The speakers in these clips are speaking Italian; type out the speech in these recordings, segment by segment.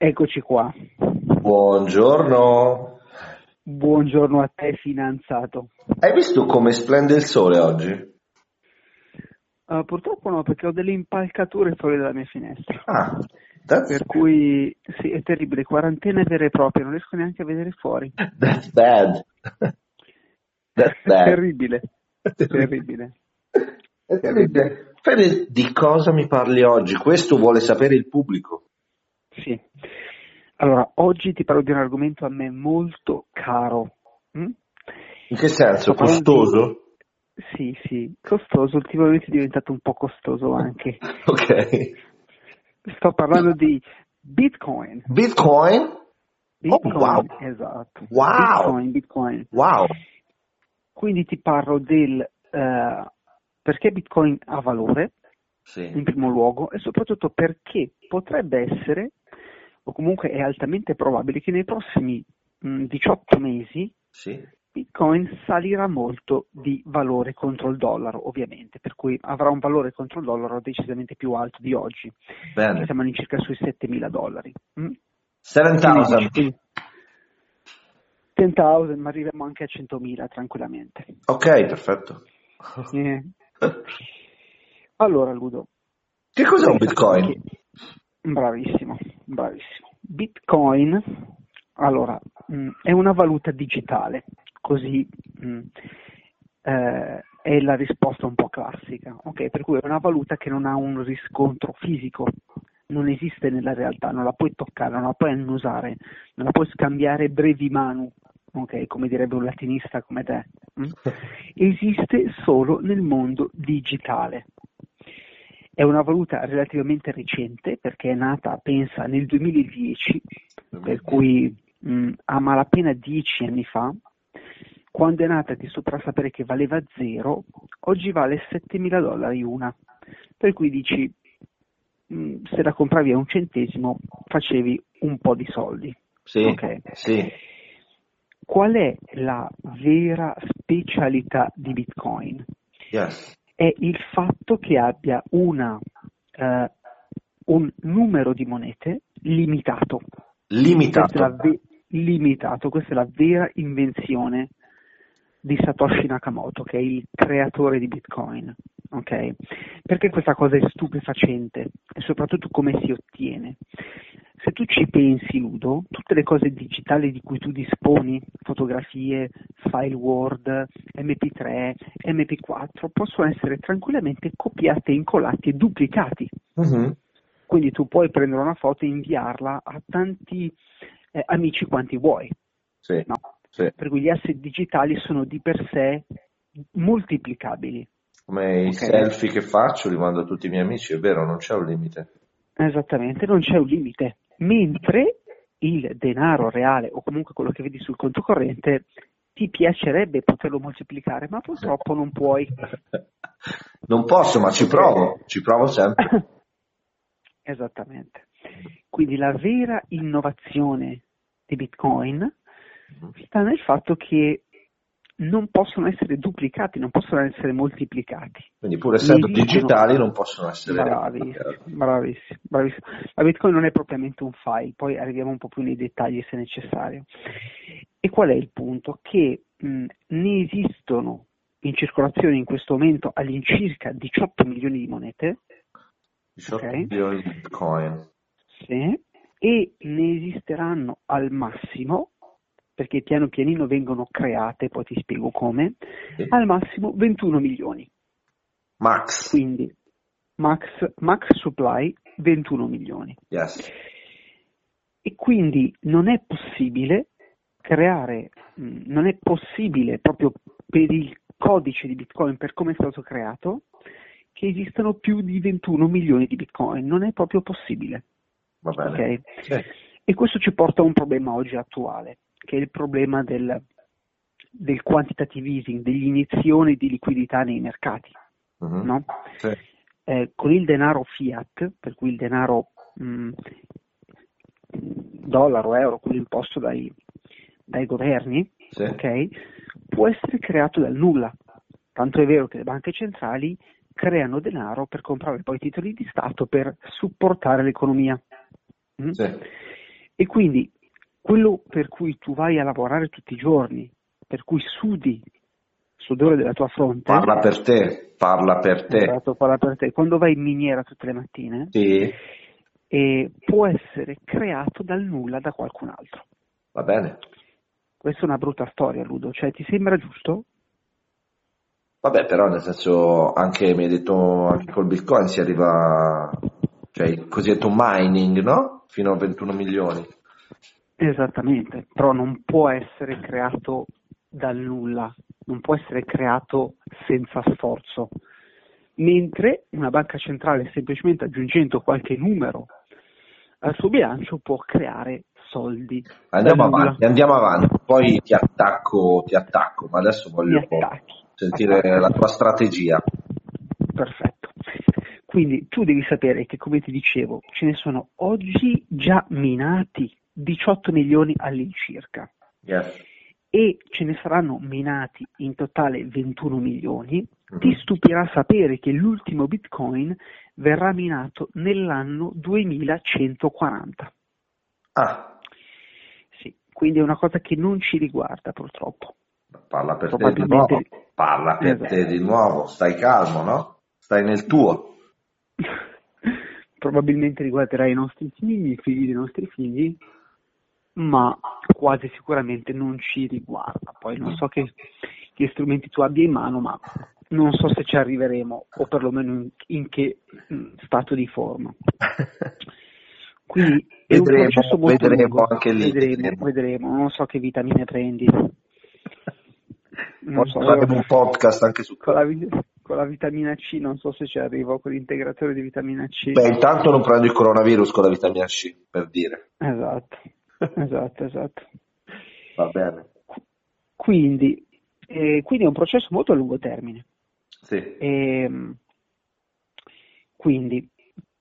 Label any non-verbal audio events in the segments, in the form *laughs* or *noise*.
Eccoci qua. Buongiorno. Buongiorno a te, fidanzato. Hai visto come splende il sole oggi? Uh, purtroppo no, perché ho delle impalcature fuori dalla mia finestra. Ah, Per cui sì, è terribile, quarantena vera e propria, non riesco neanche a vedere fuori. that's bad. That's *laughs* bad. Terribile, terribile. Terribile. Fede, di cosa mi parli oggi? Questo vuole sapere il pubblico. Sì. Allora, oggi ti parlo di un argomento a me molto caro. mm? In che senso? Sto parlando di- Costoso? Sì, sì, costoso, ultimamente è diventato un po' costoso anche. *laughs* Ok. Sto parlando di Bitcoin. Bitcoin? Bitcoin, Oh, wow. esatto. Wow. Bitcoin, Bitcoin. Wow. Quindi ti parlo del eh, perché Bitcoin ha valore, in Sì. primo luogo, e soprattutto perché potrebbe essere, o comunque è altamente probabile, che nei prossimi mh, 18 mesi Sì. Bitcoin salirà molto di valore contro il dollaro, ovviamente, per cui avrà un valore contro il dollaro decisamente più alto di oggi. Bene. Siamo all'incirca sui 7.000 dollari. mm? Quindi 7000. dici, quindi 10.000, ma arriviamo anche a 100.000 tranquillamente. Ok, perfetto. Eh. *laughs* Allora, Ludo. Che cos'è un Bitcoin? che- Bravissimo, bravissimo. Bitcoin, allora, mh, è una valuta digitale, così mh, eh, è la risposta un po' classica, ok? Per cui è una valuta che non ha un riscontro fisico, non esiste nella realtà, non la puoi toccare, non la puoi annusare, non la puoi scambiare brevi manu, ok? Come direbbe un latinista come te. mm? *laughs* Esiste solo nel mondo digitale. È una valuta relativamente recente perché è nata, pensa, nel 2010, per cui mh, a malapena dieci anni fa. Quando è nata ti sopra sapere che valeva zero, oggi vale 7.000 dollari una. Per cui dici, mh, se la compravi a un centesimo facevi un po' di soldi. Sì. Ok. Sì. Qual è la vera specialità di Bitcoin? Yes. È il fatto che abbia una, eh, un numero di monete limitato. Limitato. Questa ve- limitato, questa è la vera invenzione di Satoshi Nakamoto, che è il creatore di Bitcoin. ok? Perché questa cosa è stupefacente e soprattutto come si ottiene. Se tu ci pensi, Ludo, tutte le cose digitali di cui tu disponi, fotografie, file Word, MP3, MP4, possono essere tranquillamente copiate, incollate e duplicati. Mhm. Quindi tu puoi prendere una foto e inviarla a tanti eh, amici quanti vuoi. Sì. No? Sì. Per cui gli asset digitali sono di per sé moltiplicabili. Come i Ok. selfie che faccio li mando a tutti i miei amici, è vero, non c'è un limite. Esattamente, non c'è un limite. Mentre il denaro reale o comunque quello che vedi sul conto corrente ti piacerebbe poterlo moltiplicare, ma purtroppo non puoi. *laughs* Non posso, ma ci provo, ci provo sempre. *laughs* Esattamente. Quindi la vera innovazione di Bitcoin sta nel fatto che non possono essere duplicati, non possono essere moltiplicati. Quindi pur essendo esistono- digitali non possono essere Bravissimo, bravissimo, bravissimo. La Bitcoin non è propriamente un file, poi arriviamo un po' più nei dettagli se necessario. E qual è il punto? Che mh, ne esistono in circolazione in questo momento all'incirca 18 milioni di monete, 18 Ok. milioni di bitcoin. sì, e ne esisteranno al massimo, perché piano pianino vengono create, poi ti spiego come, Sì. al massimo 21 milioni. Max. Quindi max, max supply 21 milioni. Yes. E quindi non è possibile creare, mh, non è possibile proprio per il codice di Bitcoin, per come è stato creato, che esistano più di 21 milioni di Bitcoin. Non è proprio possibile. Va bene. ok? Sì. E questo ci porta a un problema oggi attuale, che è il problema del, del quantitative easing, dell'iniezione di liquidità nei mercati. Mhm. no? Sì. Eh, con il denaro fiat, per cui il denaro mh, dollaro, euro, quello imposto dai, dai governi, Sì. ok, può essere creato dal nulla. Tanto è vero che le banche centrali creano denaro per comprare poi titoli di Stato per supportare l'economia. Mm? Sì. E quindi quello per cui tu vai a lavorare tutti i giorni, per cui sudi sudore della tua fronte. Parla per te, parla per te. Esatto, parla per te. Quando vai in miniera tutte le mattine, sì. e può essere creato dal nulla da qualcun altro. Va bene. Questa è una brutta storia, Ludo, cioè ti sembra giusto? Vabbè, però nel senso, anche mi hai detto, anche col Bitcoin si arriva, cioè il cosiddetto mining, no? Fino a 21 milioni. Esattamente, però non può essere creato dal nulla, non può essere creato senza sforzo. Mentre una banca centrale semplicemente aggiungendo qualche numero al suo bilancio può creare soldi. Andiamo avanti, andiamo avanti, poi ti attacco, ti attacco, ma adesso voglio sentire Attacchi. la tua strategia. Perfetto. Quindi tu devi sapere che, come ti dicevo, ce ne sono oggi già minati 18 milioni all'incirca. Yes e ce ne saranno minati in totale 21 milioni, mm-hmm. ti stupirà sapere che l'ultimo bitcoin verrà minato nell'anno 2140. Ah. Sì, quindi è una cosa che non ci riguarda purtroppo. Parla per te di nuovo, parla per esatto. te di nuovo, stai calmo, no? Stai nel tuo. *laughs* Probabilmente riguarderà i nostri figli, i figli dei nostri figli, ma quasi sicuramente non ci riguarda. Poi non so che, che, strumenti tu abbia in mano, ma non so se ci arriveremo o perlomeno in, in che mm, stato di forma. *laughs* Quindi è vedremo, un processo molto vedremo lungo. anche lì. Vedremo, vedremo, non so che vitamine prendi. *laughs* Non so, faremo un podcast anche su con la, con la vitamina C, non so se ci arrivo con l'integratore di vitamina C. Beh, intanto non prendo il coronavirus con la vitamina C, per dire. Esatto *laughs* esatto, esatto. Va bene. Quindi, eh, quindi, è un processo molto a lungo termine. Sì. E, ehm, quindi,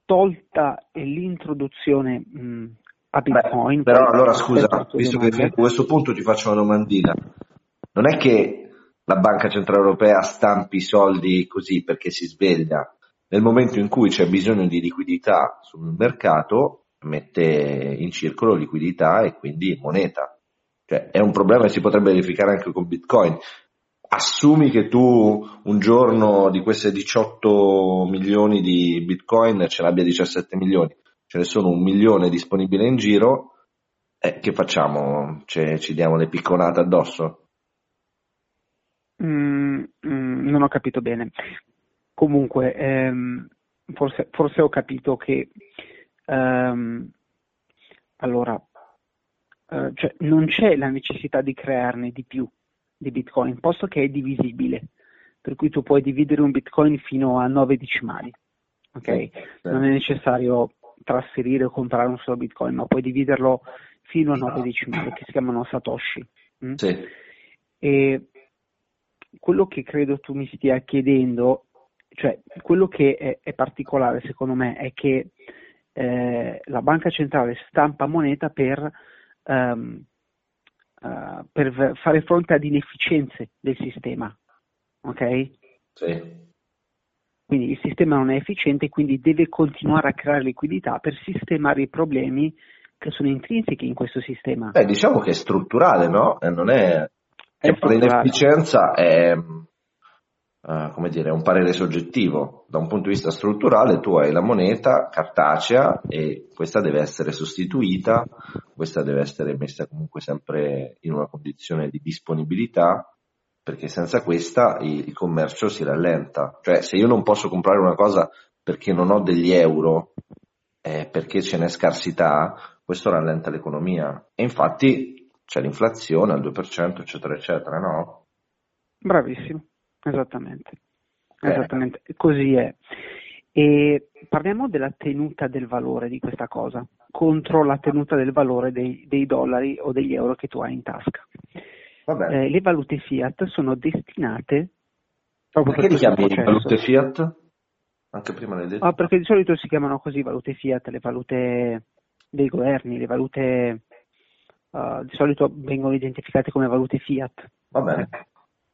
tolta l'introduzione mh, a Bitcoin. Beh, però allora scusa, visto che a questo punto ti faccio una domandina, non è che la Banca Centrale Europea stampi i soldi così perché si sveglia. Nel momento in cui c'è bisogno di liquidità sul mercato, mette in circolo liquidità e quindi moneta. Cioè, è un problema che si potrebbe verificare anche con Bitcoin. Assumi che tu un giorno di queste 18 milioni di Bitcoin ce l'abbia 17 milioni, ce ne sono un milione disponibili in giro, eh, che facciamo? Cioè, ci diamo le picconate addosso? Mm, mm, non ho capito bene. Comunque, ehm, forse, forse ho capito che Um, allora, uh, cioè non c'è la necessità di crearne di più di Bitcoin, posto che è divisibile, per cui tu puoi dividere un Bitcoin fino a 9 decimali, ok? Sì, sì. Non è necessario trasferire o comprare un solo Bitcoin, ma puoi dividerlo fino a 9 decimali, che si chiamano Satoshi. Mm? Sì. E quello che credo tu mi stia chiedendo, cioè quello che è, è particolare secondo me è che eh, la banca centrale stampa moneta per, um, uh, per, fare fronte ad inefficienze del sistema. Ok? Sì. Quindi il sistema non è efficiente quindi deve continuare a creare liquidità per sistemare i problemi che sono intrinseci in questo sistema. Beh, diciamo che è strutturale, no? E non è, è, è l'inefficienza è, uh, come dire, un parere soggettivo. Da un punto di vista strutturale tu hai la moneta cartacea e questa deve essere sostituita, questa deve essere messa comunque sempre in una condizione di disponibilità perché senza questa il commercio si rallenta. Cioè se io non posso comprare una cosa perché non ho degli euro, eh, perché ce n'è scarsità, questo rallenta l'economia. E infatti c'è l'inflazione al 2%, eccetera, eccetera, no? Bravissimo. Esattamente, eh. esattamente, così è. E parliamo della tenuta del valore di questa cosa contro la tenuta del valore dei, dei dollari o degli euro che tu hai in tasca. Eh, le valute fiat sono destinate proprio perché li chiami valute fiat? Anche prima l'hai detto. Ah, perché di solito si chiamano così valute fiat, le valute dei governi, le valute uh, di solito vengono identificate come valute fiat. Va bene.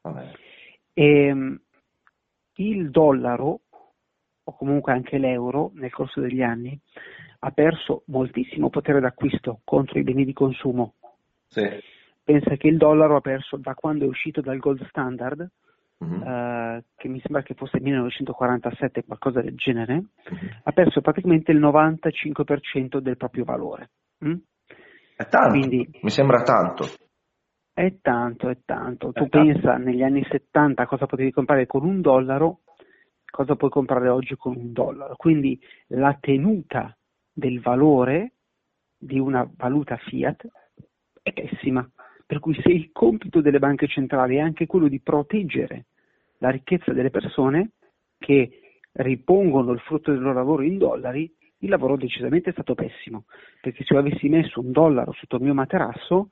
Va bene. E, ehm, il dollaro, o comunque anche l'euro, nel corso degli anni, ha perso moltissimo potere d'acquisto contro i beni di consumo. Sì. Pensa che il dollaro ha perso da quando è uscito dal gold standard, Mhm. eh, che mi sembra che fosse 1947, qualcosa del genere, Mhm. ha perso praticamente il 95% del proprio valore. mm? È tanto, Quindi- mi sembra tanto. È tanto, è tanto. Tu È tanto. pensa negli anni 70 cosa potevi comprare con un dollaro, cosa puoi comprare oggi con un dollaro. Quindi la tenuta del valore di una valuta fiat è pessima. Per cui se il compito delle banche centrali è anche quello di proteggere la ricchezza delle persone che ripongono il frutto del loro lavoro in dollari, il lavoro decisamente è stato pessimo. Perché se io avessi messo un dollaro sotto il mio materasso,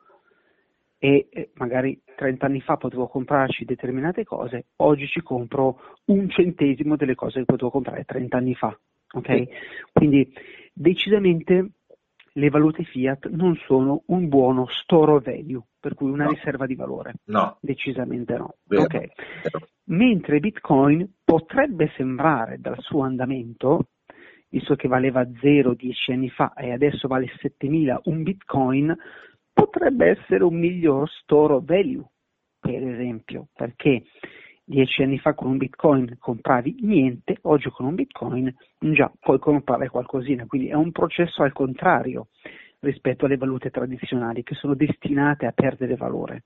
e magari 30 anni fa potevo comprarci determinate cose, oggi ci compro un centesimo delle cose che potevo comprare 30 anni fa. ok? Sì. Quindi decisamente le valute fiat non sono un buono store of value, per cui una No. riserva di valore. No, Decisamente no. vero, Ok. vero. Mentre Bitcoin potrebbe sembrare dal suo andamento, visto che valeva 0 dieci anni fa e adesso vale 7000 un Bitcoin, potrebbe essere un miglior store of value, per esempio, perché dieci anni fa con un Bitcoin compravi niente, oggi con un Bitcoin già puoi comprare qualcosina, quindi è un processo al contrario rispetto alle valute tradizionali che sono destinate a perdere valore.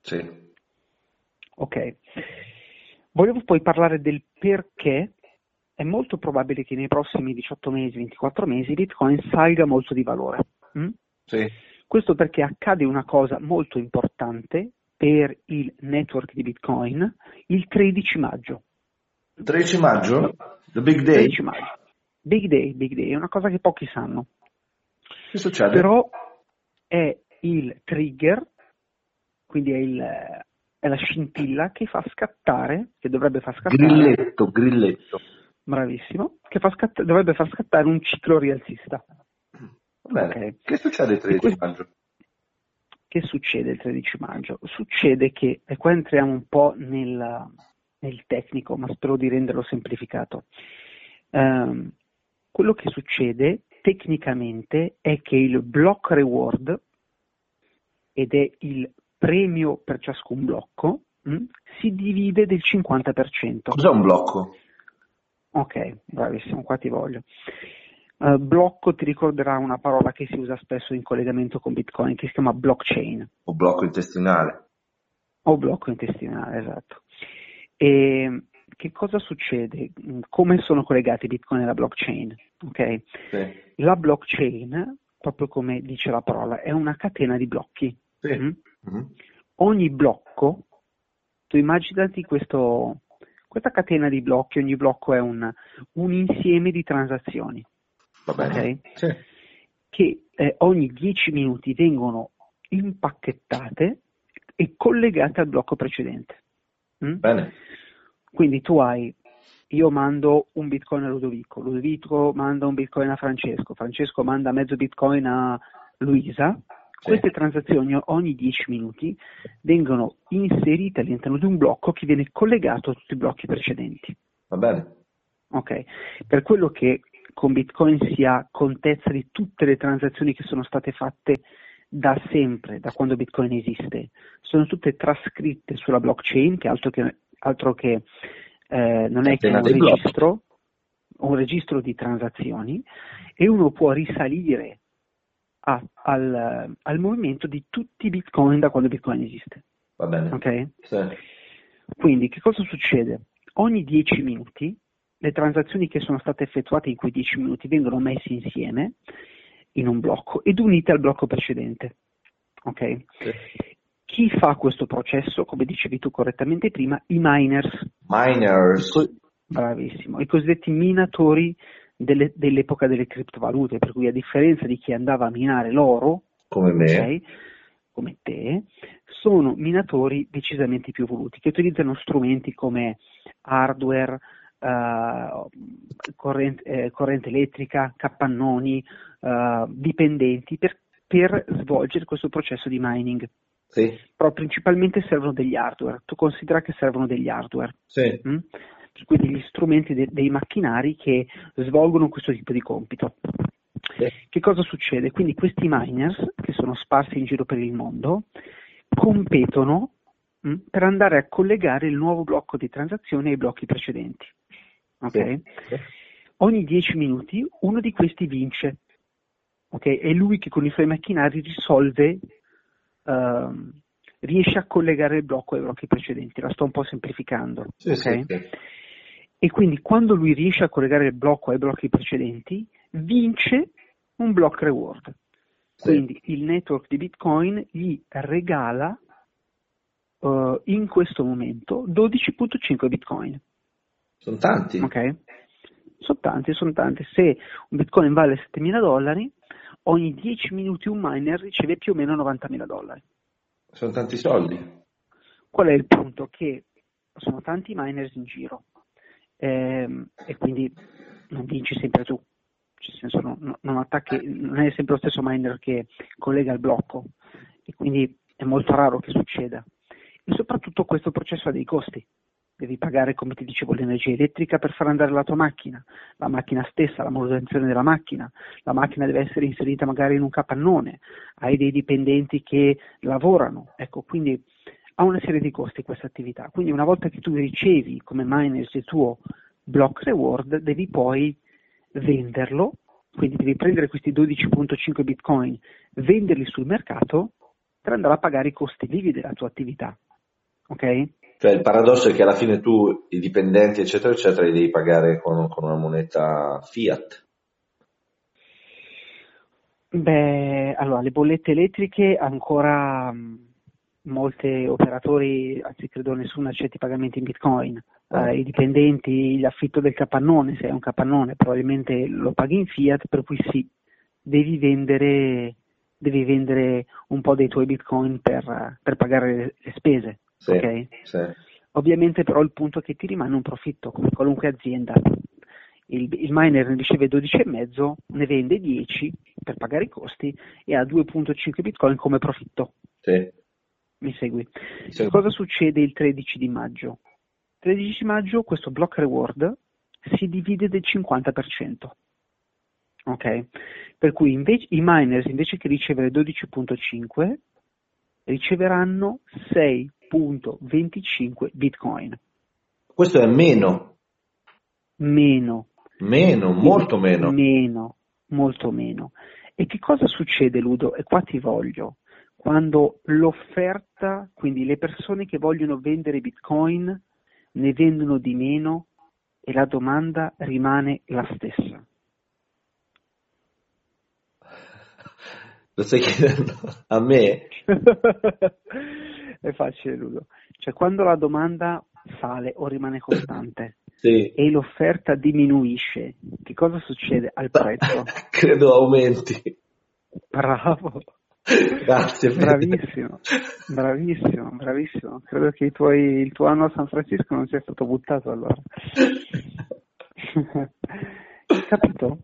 Sì. Ok. Volevo poi parlare del perché è molto probabile che nei prossimi 18 mesi, 24 mesi, Bitcoin salga molto di valore. mm? Sì. Questo perché accade una cosa molto importante per il network di Bitcoin il 13 maggio. 13 maggio? The big day? 13 maggio. Big day, big day, è una cosa che pochi sanno. Che succede? Però è il trigger, quindi è, il- è la scintilla che fa scattare, che dovrebbe far scattare Grilletto, grilletto. Bravissimo, che fa scatt- dovrebbe far scattare un ciclo rialzista. Va bene. Che succede il 13 Questo- maggio? Che succede il 13 maggio? Succede che, e qua entriamo un po' nel, nel tecnico, ma spero di renderlo semplificato. Ehm, quello che succede tecnicamente è che il block reward, ed è il premio per ciascun blocco, mh, si divide del 50%. Cos'è un blocco? Ok, bravissimo, qua ti voglio. Eh, blocco ti ricorderà una parola che si usa spesso in collegamento con Bitcoin che si chiama blockchain O blocco intestinale? o blocco intestinale, esatto. E che cosa succede? Come sono collegati Bitcoin e la blockchain? Ok? Sì. La blockchain, proprio come dice la parola, è una catena di blocchi. Sì. Mm? Mhm. Ogni blocco, tu immaginati questo, questa catena di blocchi, ogni blocco è un, un insieme di transazioni. Va bene. Ok. Sì. che eh, ogni 10 minuti vengono impacchettate e collegate al blocco precedente. Mm? Bene. Quindi tu hai, io mando un bitcoin a Ludovico, Ludovico manda un bitcoin a Francesco, Francesco manda mezzo bitcoin a Luisa. Sì. Queste transazioni ogni 10 minuti vengono inserite all'interno di un blocco che viene collegato a tutti i blocchi precedenti. Va bene. Ok, per quello che con Bitcoin si ha contezza di tutte le transazioni che sono state fatte da sempre, da quando Bitcoin esiste, sono tutte trascritte sulla blockchain, che altro che, altro che eh, non è che un registro, un registro di transazioni, e uno può risalire a- al, al movimento di tutti i Bitcoin da quando Bitcoin esiste. Va bene. Ok? Sì. Quindi che cosa succede? Ogni 10 minuti le transazioni che sono state effettuate in quei 10 minuti vengono messe insieme in un blocco ed unite al blocco precedente. Ok? Sì. Chi fa questo processo, come dicevi tu correttamente prima, i miners, Miners. Bravissimo, i cosiddetti minatori delle- dell'epoca delle criptovalute, per cui a differenza di chi andava a minare l'oro, Come me. ok, come te, sono minatori decisamente più evoluti, che utilizzano strumenti come hardware, eh, corrente, eh, corrente elettrica, capannoni, eh, dipendenti per, per svolgere questo processo di mining. Sì. Però principalmente servono degli hardware. Tu considera che servono degli hardware, Sì. mm? cui degli strumenti, de- dei macchinari che svolgono questo tipo di compito. Che cosa succede? Quindi questi miners, che sono sparsi in giro per il mondo, competono mh, mm, per andare a collegare il nuovo blocco di transazione ai blocchi precedenti. Okay? Ogni 10 minuti uno di questi vince. Okay? È lui che con i suoi macchinari risolve, uh, riesce a collegare il blocco ai blocchi precedenti. La sto un po' semplificando. Sì, okay? sì, e quindi quando lui riesce a collegare il blocco ai blocchi precedenti, vince un block reward. Quindi il network di Bitcoin gli regala uh, in questo momento 12.5 Bitcoin. Sono tanti. Ok? Sono tanti, sono tanti. Se un Bitcoin vale 7.000 dollari, ogni 10 minuti un miner riceve più o meno 90.000 dollari. Sono tanti soldi. Qual è il punto? Che sono tanti miners in giro ehm, e quindi non vinci sempre tu, nel senso non, non, attacchi, non è sempre lo stesso miner che collega il blocco e quindi è molto raro che succeda. E soprattutto questo processo ha dei costi. Devi pagare, come ti dicevo, l'energia elettrica per far andare la tua macchina, la macchina stessa, la manutenzione della macchina, la macchina deve essere inserita magari in un capannone, hai dei dipendenti che lavorano, ecco, quindi ha una serie di costi questa attività. Quindi una volta che tu ricevi come miner il tuo block reward, devi poi venderlo, quindi devi prendere questi 12.5 bitcoin, venderli sul mercato per andare a pagare i costi vivi della tua attività. Ok? Cioè il paradosso è che alla fine tu i dipendenti eccetera eccetera li devi pagare con, con una moneta fiat. Beh, allora le bollette elettriche ancora molti operatori, anzi credo nessuno accetti pagamenti in bitcoin, eh, i dipendenti, l'affitto del capannone, se è un capannone probabilmente lo paghi in fiat, per cui sì, devi vendere, devi vendere un po' dei tuoi bitcoin per, per pagare le, le spese. Sì, okay? sì. Ovviamente però il punto è che ti rimane un profitto, come qualunque azienda. Il, il miner ne riceve 12,5, ne vende 10 per pagare i costi e ha 2,5 bitcoin come profitto. Sì. Mi segui? Sì. Cosa succede il 13 di maggio? Il 13 maggio questo block reward si divide del 50%. Ok? Per cui invece, i miners invece che ricevere 12.5 riceveranno 6.25 bitcoin. Questo è meno. Meno. Meno, molto meno. Meno, molto meno. E che cosa succede, Ludo? E qua ti voglio quando l'offerta, quindi le persone che vogliono vendere bitcoin ne vendono di meno e la domanda rimane la stessa. Lo stai chiedendo a me? *laughs* È facile, Ludo. Cioè, quando la domanda sale o rimane costante *clears throat* sì. e l'offerta diminuisce, che cosa succede al prezzo? *laughs* Credo aumenti. Bravo. Grazie. Bravissimo, bravissimo, bravissimo. Credo che tuoi, il tuo anno a San Francisco non sia stato buttato allora. *laughs* Capito?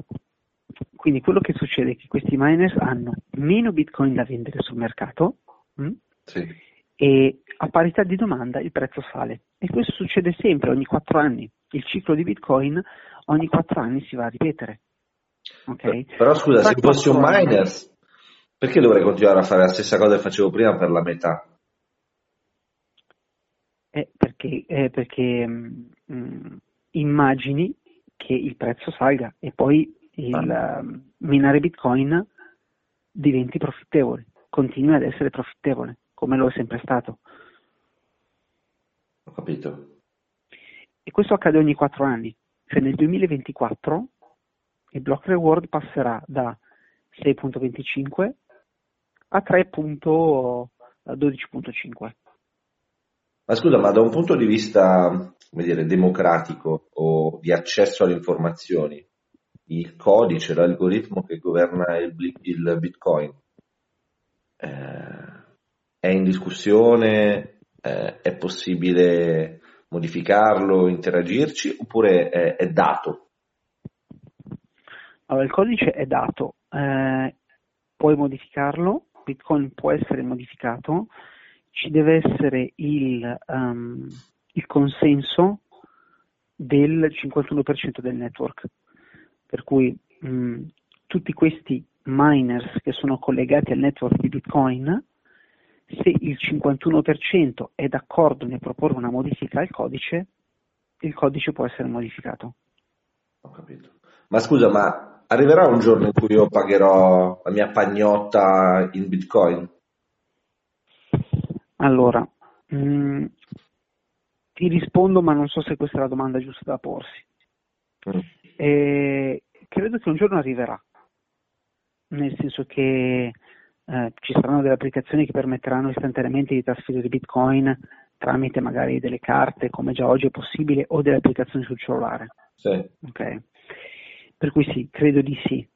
Quindi quello che succede è che questi miners hanno meno bitcoin da vendere sul mercato mh? Mm? Sì. E a parità di domanda il prezzo sale. E questo succede sempre, ogni quattro anni. Il ciclo di bitcoin ogni quattro anni si va a ripetere. Okay? Però scusa, Tra se fossi un miner, perché dovrei continuare a fare la stessa cosa che facevo prima per la metà? Eh, perché, eh, perché mh, mm, immagini che il prezzo salga e poi il ah. uh, minare bitcoin diventi profittevole, continui ad essere profittevole, come lo è sempre stato. Ho capito. E questo accade ogni 4 anni. Se nel 2024 il block reward passerà da 6.25 a 3.12.5. Ma scusa, ma da un punto di vista come dire, democratico o di accesso alle informazioni, il codice, l'algoritmo che governa il, il Bitcoin eh, è in discussione? Eh, è possibile modificarlo, interagirci oppure è, è dato? Allora, il codice è dato, eh, puoi modificarlo, Bitcoin può essere modificato, ci deve essere il, um, il consenso del 51% del network. Per cui mh, tutti questi miners che sono collegati al network di Bitcoin, se il 51% è d'accordo nel proporre una modifica al codice, il codice può essere modificato. Ho capito. Ma scusa, ma arriverà un giorno in cui io pagherò la mia pagnotta in Bitcoin? Allora, mh, mm, ti rispondo, ma non so se questa è la domanda giusta da porsi. Mm. E credo che un giorno arriverà, nel senso che eh, ci saranno delle applicazioni che permetteranno istantaneamente di trasferire bitcoin tramite magari delle carte come già oggi è possibile o delle applicazioni sul cellulare. Sì. Okay. Per cui sì, credo di sì.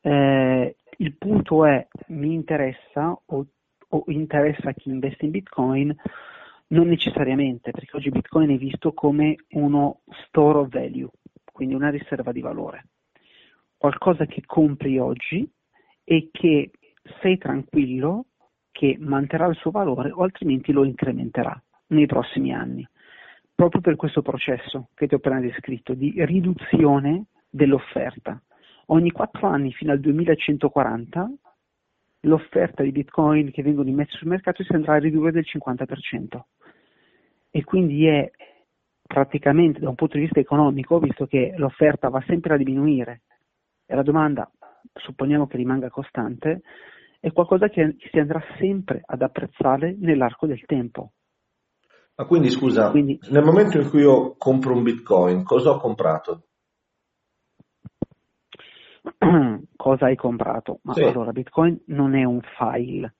Eh, il punto è, mi interessa o, o interessa chi investe in bitcoin? Non necessariamente, perché oggi bitcoin è visto come uno store of value, quindi una riserva di valore. Qualcosa che compri oggi e che sei tranquillo che manterrà il suo valore o altrimenti lo incrementerà nei prossimi anni. Proprio per questo processo che ti ho appena descritto di riduzione dell'offerta. Ogni quattro anni fino al 2140 l'offerta di bitcoin che vengono immessi sul mercato si andrà a ridurre del 50% e quindi è praticamente da un punto di vista economico, visto che l'offerta va sempre a diminuire e la domanda supponiamo che rimanga costante, è qualcosa che si andrà sempre ad apprezzare nell'arco del tempo. Ma quindi scusa, quindi, nel momento in cui io compro un bitcoin, cosa ho comprato? *clears throat* cosa hai comprato? Ma sì. allora, bitcoin non è un file,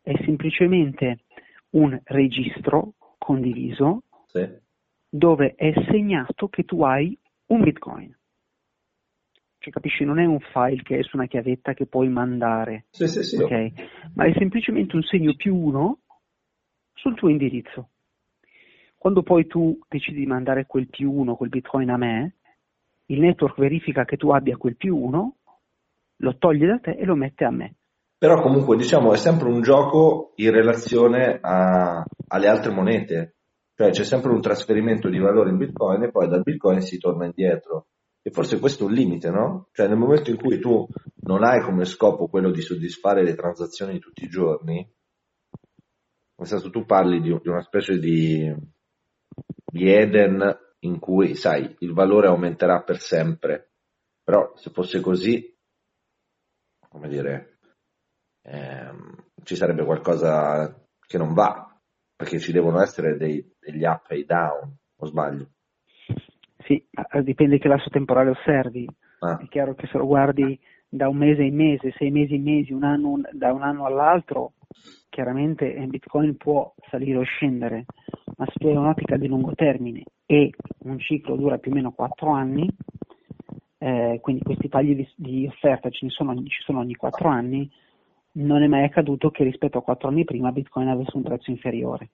è semplicemente un registro condiviso sì. dove è segnato che tu hai un bitcoin. Cioè, capisci, non è un file che è su una chiavetta che puoi mandare, sì, sì, sì, okay? ma è semplicemente un segno più uno sul tuo indirizzo. Quando poi tu decidi di mandare quel più uno, quel bitcoin a me, il network verifica che tu abbia quel più uno, lo toglie da te e lo mette a me. Però comunque diciamo è sempre un gioco in relazione a, alle altre monete, cioè c'è sempre un trasferimento di valore in bitcoin e poi dal bitcoin si torna indietro. E forse questo è un limite, no? Cioè nel momento in cui tu non hai come scopo quello di soddisfare le transazioni di tutti i giorni, nel senso tu parli di, di una specie di, di Eden in cui, sai, il valore aumenterà per sempre, però se fosse così, come dire, ehm, ci sarebbe qualcosa che non va, perché ci devono essere dei, degli up e down, o sbaglio? Sì, dipende che lasso temporale osservi. Ah. È chiaro che se lo guardi da un mese in mese, sei mesi in mesi, un anno, da un anno all'altro, chiaramente Bitcoin può salire o scendere, ma se tu hai un'ottica di lungo termine e un ciclo dura più o meno 4 anni, eh, quindi questi tagli di, di offerta ci sono, ci sono ogni 4 anni, non è mai accaduto che rispetto a 4 anni prima Bitcoin avesse un prezzo inferiore.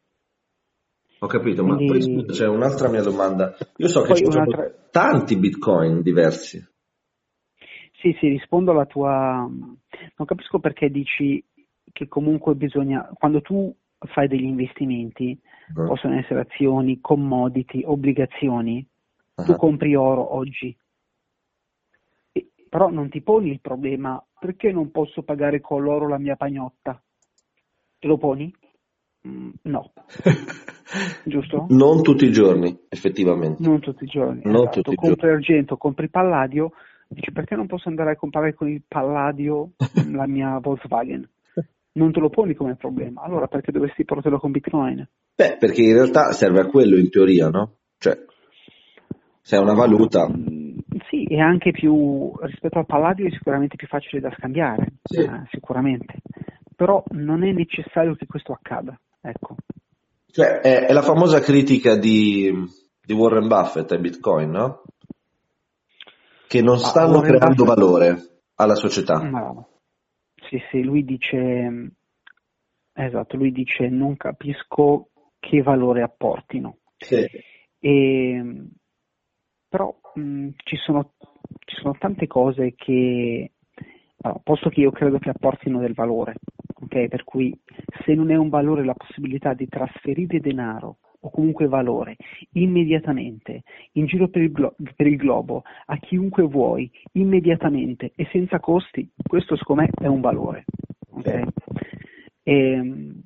Ho capito, Quindi... ma poi scusa, c'è un'altra mia domanda. Io so che ci sono un'altra... tanti bitcoin diversi. Sì, sì, rispondo alla tua... Non capisco perché dici che comunque bisogna... Quando tu fai degli investimenti, uh-huh. possono essere azioni, commodity, obbligazioni, uh-huh. tu compri oro oggi, e, però non ti poni il problema perché non posso pagare con l'oro la mia pagnotta? Te lo poni? Mm, no. *laughs* Giusto? Non tutti i giorni, effettivamente. Non tutti i giorni. Non esatto. tutti compri giorni. argento, compri palladio, dici perché non posso andare a comprare con il palladio *laughs* la mia Volkswagen? Non te lo poni come problema, allora perché dovresti portarlo con Bitcoin? Beh, perché in realtà serve a quello in teoria, no? Cioè, se è una valuta. Mm, sì, è anche più, rispetto al palladio è sicuramente più facile da scambiare, sì. eh, sicuramente. Però non è necessario che questo accada, ecco. Cioè, è, è la famosa critica di, di, Warren Buffett ai Bitcoin, no? Che non stanno ah, creando Buffett... valore alla società. No. Sì, sì, lui dice, esatto, lui dice non capisco che valore apportino. Sì. E, però mh, ci, sono, ci sono tante cose che allora, posto che io credo che apportino del valore, ok? Per cui se non è un valore la possibilità di trasferire denaro o comunque valore immediatamente in giro per il, glo- per il globo a chiunque vuoi immediatamente e senza costi, questo secondo me è un valore. Okay? E, ehm,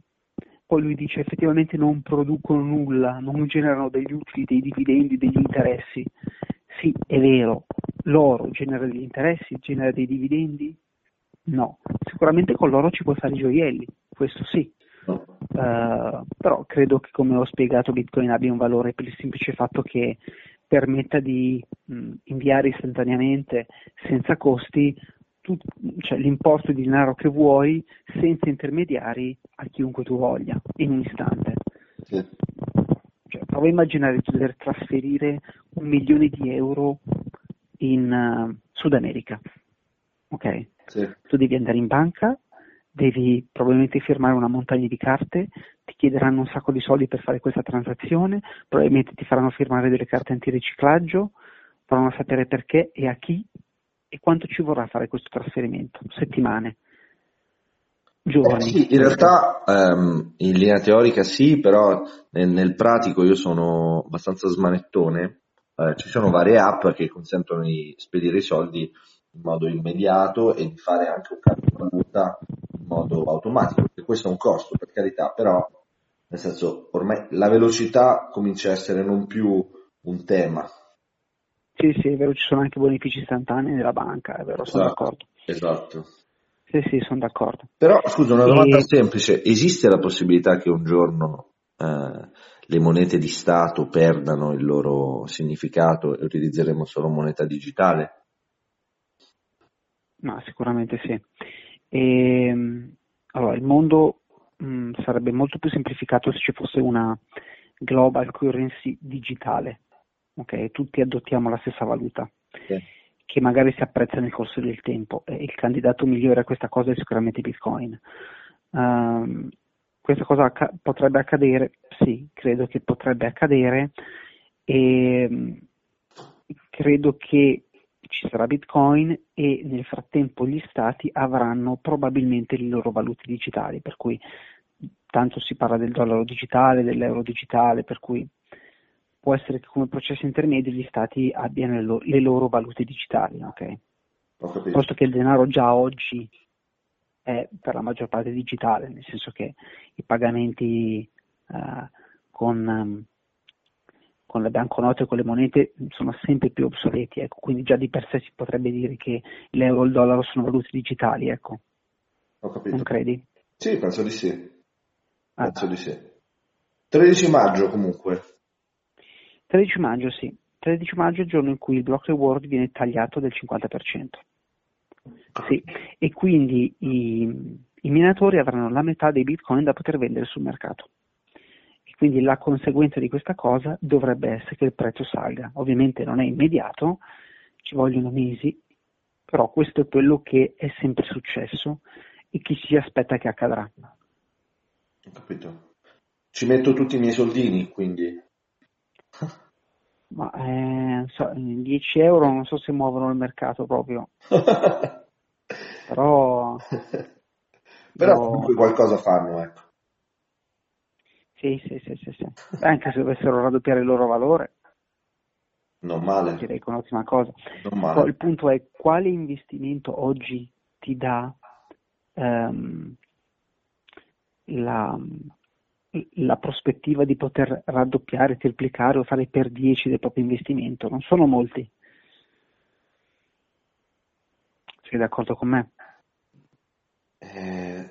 poi lui dice effettivamente non producono nulla, non generano degli utili, dei dividendi, degli interessi. Sì, è vero, l'oro genera degli interessi, genera dei dividendi? No, sicuramente con l'oro ci puoi fare i gioielli, questo sì. Uh, però credo che come ho spiegato Bitcoin abbia un valore per il semplice fatto che permetta di mh, inviare istantaneamente senza costi tu, cioè, l'importo di denaro che vuoi senza intermediari a chiunque tu voglia in un istante. Sì. Cioè, prova a immaginare di dover trasferire un milione di euro in uh, Sud America. Ok? Sì. Tu devi andare in banca, devi probabilmente firmare una montagna di carte, ti chiederanno un sacco di soldi per fare questa transazione, probabilmente ti faranno firmare delle carte antiriciclaggio, vorranno sapere perché e a chi e quanto ci vorrà fare questo trasferimento? Settimane? Giorni? Eh sì, in realtà um, in linea teorica sì, però nel, nel, pratico io sono abbastanza smanettone. Eh, ci sono varie app che consentono di spedire i soldi in modo immediato e di fare anche un cambio di valuta in modo automatico, perché questo è un costo per carità, però nel senso ormai la velocità comincia a essere non più un tema, sì, sì, è vero, ci sono anche benefici istantanei nella banca, è vero, sono esatto, d'accordo. Esatto. Sì, sì, sono d'accordo. Però, scusa, una domanda e... semplice. Esiste la possibilità che un giorno eh, le monete di Stato perdano il loro significato e utilizzeremo solo moneta digitale? Ma sicuramente sì. E, ehm, allora, il mondo mh, mm, sarebbe molto più semplificato se ci fosse una global currency digitale okay? tutti adottiamo la stessa valuta, sì. che magari si apprezza nel corso del tempo. E il candidato migliore a questa cosa è sicuramente Bitcoin. Um, questa cosa acc- potrebbe accadere? Sì, credo che potrebbe accadere e um, credo che ci sarà Bitcoin e nel frattempo gli stati avranno probabilmente le loro valute digitali, per cui tanto si parla del dollaro digitale, dell'euro digitale, per cui può essere che come processo intermedio gli stati abbiano le, lo- le loro valute digitali, ok? Posto che il denaro già oggi è per la maggior parte digitale, nel senso che i pagamenti uh, con, um, con, le banconote e con le monete sono sempre più obsoleti, ecco, quindi già di per sé si potrebbe dire che l'euro e il dollaro sono valute digitali, ecco. Ho capito. Non credi? Sì, penso di sì. Ah. Penso di sì. 13 maggio comunque. 13 maggio, sì. 13 maggio è il giorno in cui il block reward viene tagliato del 50%. Sì, e quindi i, i minatori avranno la metà dei bitcoin da poter vendere sul mercato. Quindi la conseguenza di questa cosa dovrebbe essere che il prezzo salga. Ovviamente non è immediato, ci vogliono mesi, però questo è quello che è sempre successo e chi si aspetta che accadrà. Ho capito. Ci metto tutti i miei soldini, quindi. *laughs* Ma eh, so, 10 euro non so se muovono il mercato proprio. *laughs* Però... Però comunque qualcosa fanno, ecco. Sì, sì, sì, sì, sì. Anche se dovessero raddoppiare il loro valore. Non male. Direi che è un'ottima cosa. Il punto è quale investimento oggi ti dà um, la, la prospettiva di poter raddoppiare, triplicare o fare per 10 del proprio investimento. Non sono molti. Sei d'accordo con me? Eh,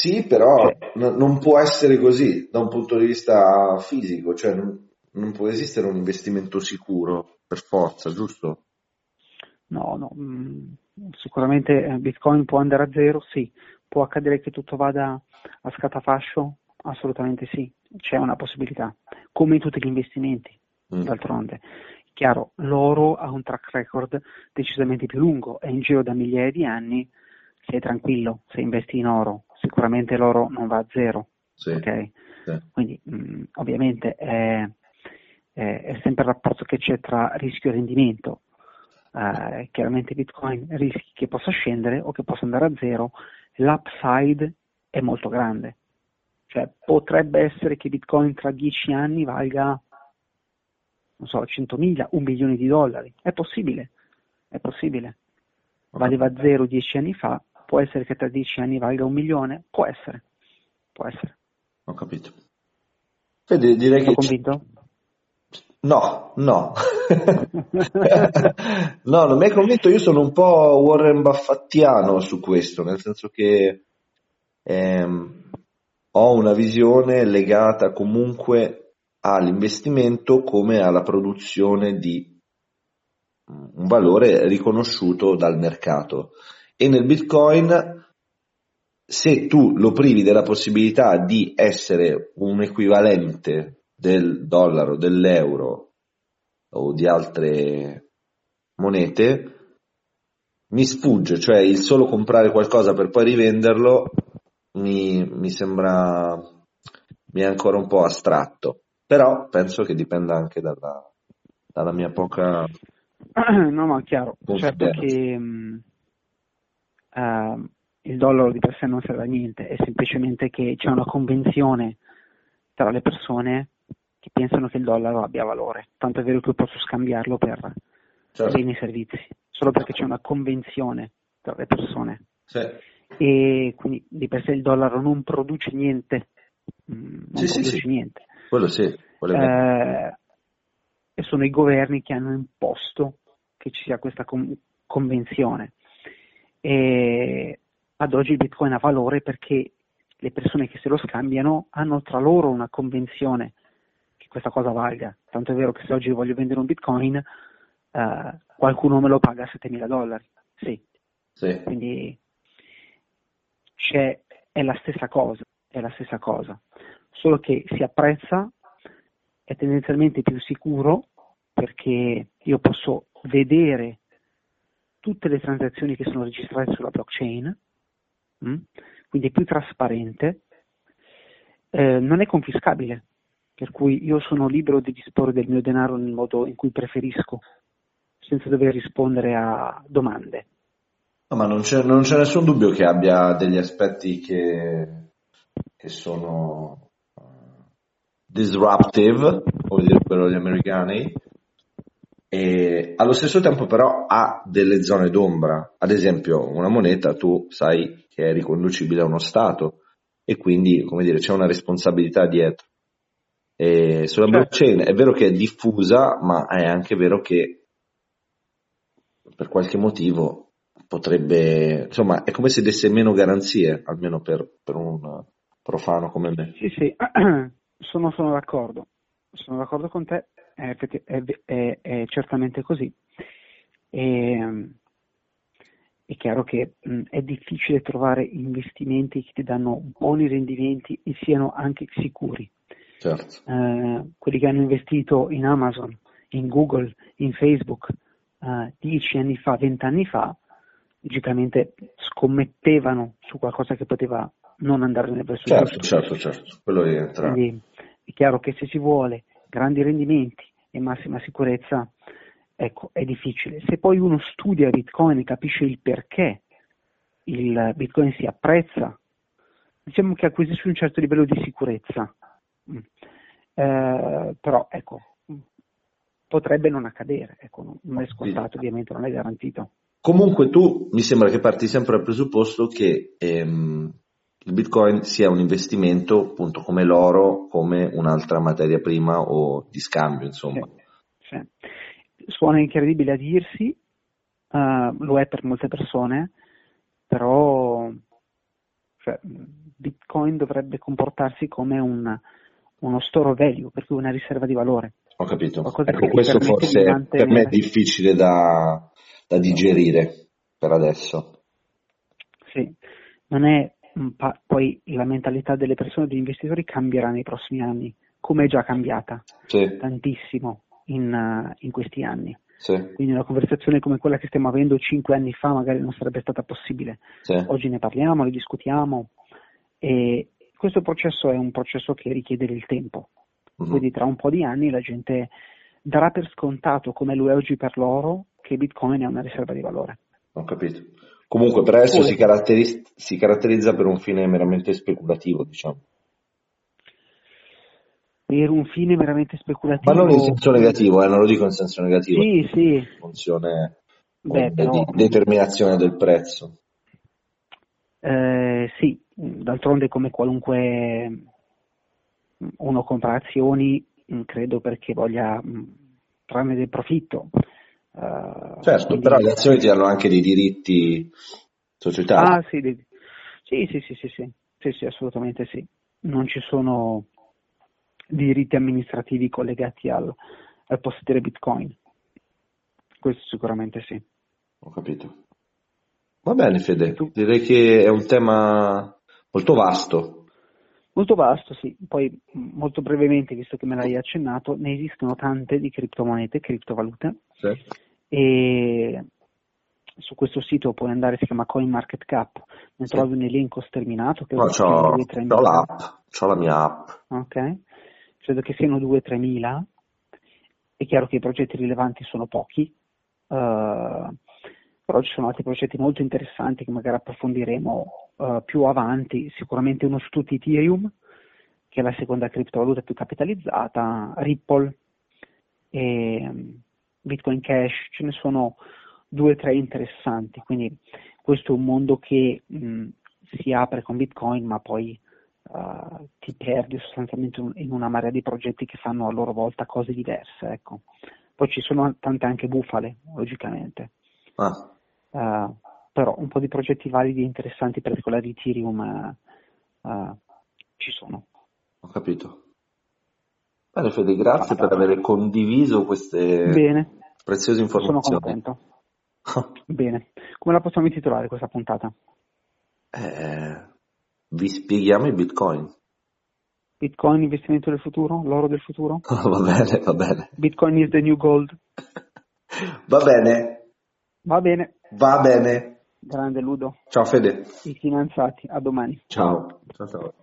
sì, però n- non può essere così da un punto di vista fisico, cioè non, non può esistere un investimento sicuro per forza, giusto? No, no, mm, sicuramente eh, Bitcoin può andare a zero, sì, può accadere che tutto vada a scatafascio, Assolutamente sì, c'è una possibilità, come in tutti gli investimenti, mm. d'altronde. Chiaro, l'oro ha un track record decisamente più lungo, è in giro da migliaia di anni, sei tranquillo, se investi in oro, sicuramente l'oro non va a zero. Sì. Okay? Sì. Quindi mh, mm, ovviamente è, è, è, sempre il rapporto che c'è tra rischio e rendimento. Uh, chiaramente Bitcoin rischi che possa scendere o che possa andare a zero, l'upside è molto grande Cioè, potrebbe essere che Bitcoin tra dieci anni valga, non so, 100.000, un milione di dollari. È possibile, è possibile. Valeva zero dieci anni fa, può essere che tra dieci anni valga un milione? Può essere, può essere. Ho capito. Fede, direi Sono che... convinto? No, no. *laughs* no, non mi hai convinto, io sono un po' Warren Buffattiano su questo, nel senso che ehm, ho una visione legata comunque all'investimento come alla produzione di un valore riconosciuto dal mercato. E nel Bitcoin, se tu lo privi della possibilità di essere un equivalente del dollaro, dell'euro o di altre monete, mi sfugge, cioè il solo comprare qualcosa per poi rivenderlo mi, mi sembra mi è ancora un po' astratto, però penso che dipenda anche dalla, dalla mia poca *clears throat* No, ma chiaro, certo che um, uh, il dollaro di per sé non serve a niente, è semplicemente che c'è una convenzione tra le persone che pensano che il dollaro abbia valore, tanto è vero che io posso scambiarlo per certo. beni e servizi, solo perché c'è una convenzione tra le persone. Sì e quindi di per sé il dollaro non produce niente, mm, non sì, produce sì, niente. Quello sì, eh, e sono i governi che hanno imposto che ci sia questa com- convenzione. E ad oggi il bitcoin ha valore perché le persone che se lo scambiano hanno tra loro una convenzione che questa cosa valga. Tanto è vero che se oggi voglio vendere un bitcoin, eh, qualcuno me lo paga a 7.000 dollari. Sì. sì. Quindi c'è, è la stessa cosa, è la stessa cosa, solo che si apprezza, è tendenzialmente più sicuro perché io posso vedere tutte le transazioni che sono registrate sulla blockchain, mh? Mm? quindi è più trasparente, eh, non è confiscabile, per cui io sono libero di disporre del mio denaro nel modo in cui preferisco, senza dover rispondere a domande. No, ma non c'è, non c'è, nessun dubbio che abbia degli aspetti che, che sono uh, disruptive, come direbbero gli americani, e allo stesso tempo però ha delle zone d'ombra. Ad esempio, una moneta tu sai che è riconducibile a uno Stato e quindi, come dire, c'è una responsabilità dietro. E sulla certo. blockchain è vero che è diffusa, ma è anche vero che per qualche motivo potrebbe, insomma, è come se desse meno garanzie, almeno per, per un profano come me. Sì, sì, *clears throat* sono, sono d'accordo, sono d'accordo con te, è, è, è, è certamente così. E, è chiaro che mh, è difficile trovare investimenti che ti danno buoni rendimenti e siano anche sicuri. Certo. Eh, quelli che hanno investito in Amazon, in Google, in Facebook eh, dieci anni fa, vent'anni fa, logicamente scommettevano su qualcosa che poteva non andare nel verso certo, giusto. Certo, certo, quello rientra. Quindi è chiaro che se si vuole grandi rendimenti e massima sicurezza, ecco, è difficile. Se poi uno studia Bitcoin e capisce il perché il Bitcoin si apprezza, diciamo che acquisisce un certo livello di sicurezza. Mm. Eh, però ecco, potrebbe non accadere, ecco, non è scontato, ovviamente non è garantito. Comunque tu mi sembra che parti sempre dal presupposto che ehm, il Bitcoin sia un investimento appunto come l'oro, come un'altra materia prima o di scambio, insomma. Sì, sì. Suona incredibile a dirsi, uh, lo è per molte persone, però cioè, Bitcoin dovrebbe comportarsi come un, uno store value, per cui una riserva di valore. Ho capito. Ecco, questo forse per me è difficile da, da digerire per adesso. Sì, non è poi la mentalità delle persone, degli investitori cambierà nei prossimi anni, come è già cambiata sì. tantissimo in, uh, in, questi anni. Sì. Quindi una conversazione come quella che stiamo avendo cinque anni fa magari non sarebbe stata possibile. Sì. Oggi ne parliamo, ne discutiamo e questo processo è un processo che richiede del tempo. Mm-hmm. Quindi tra un po' di anni la gente darà per scontato, come lo è oggi per l'oro, che Bitcoin è una riserva di valore. Ho capito. Comunque per adesso si caratterizza, si caratterizza per un fine meramente speculativo, diciamo. per un fine meramente speculativo. Ma non in senso negativo, eh, non lo dico in senso negativo. Sì, sì. Funzione Beh, però... di determinazione del prezzo. Eh, sì, d'altronde come qualunque uno compra azioni, credo perché voglia trarne del profitto. Uh, certo, però le eh, azioni ti hanno anche dei diritti societari. Ah sì, dei... sì, sì, sì, sì, sì, sì, sì, assolutamente sì. Non ci sono diritti amministrativi collegati al, al possedere bitcoin. Questo sicuramente sì. Ho capito. Va bene Fede, direi che è un tema molto vasto, Molto vasto, sì. Poi molto brevemente, visto che me l'hai accennato, ne esistono tante di criptomonete, criptovalute. Sì. E su questo sito puoi andare, si chiama CoinMarketCap, ne sì. trovi un elenco sterminato. Che no, c'ho, c'ho l'app, c'ho la mia app. Ok credo che siano 2-3 mila, è chiaro che i progetti rilevanti sono pochi, uh, però ci sono altri progetti molto interessanti che magari approfondiremo uh, più avanti, sicuramente uno su tutti Ethereum, che è la seconda criptovaluta più capitalizzata, Ripple mm, Bitcoin Cash, ce ne sono due o tre interessanti, quindi questo è un mondo che mh, mm, si apre con Bitcoin ma poi uh, ti perdi sostanzialmente in una marea di progetti che fanno a loro volta cose diverse. Ecco. Poi ci sono tante anche bufale, logicamente. Ah. Uh, però un po' di progetti validi e interessanti, per quella di Ethereum, uh, ci sono. Ho capito. Bene Fede, grazie per aver condiviso queste Bene. preziose informazioni. Sono contento. *laughs* Bene. Come la possiamo intitolare questa puntata? Eh, vi spieghiamo i bitcoin. Bitcoin investimento del futuro? L'oro del futuro? *laughs* va bene, va bene. Bitcoin is the new gold. *laughs* va bene. Va bene. Va bene. Grande Ludo. Ciao Fede. I finanziati, a domani. Ciao. Ciao ciao.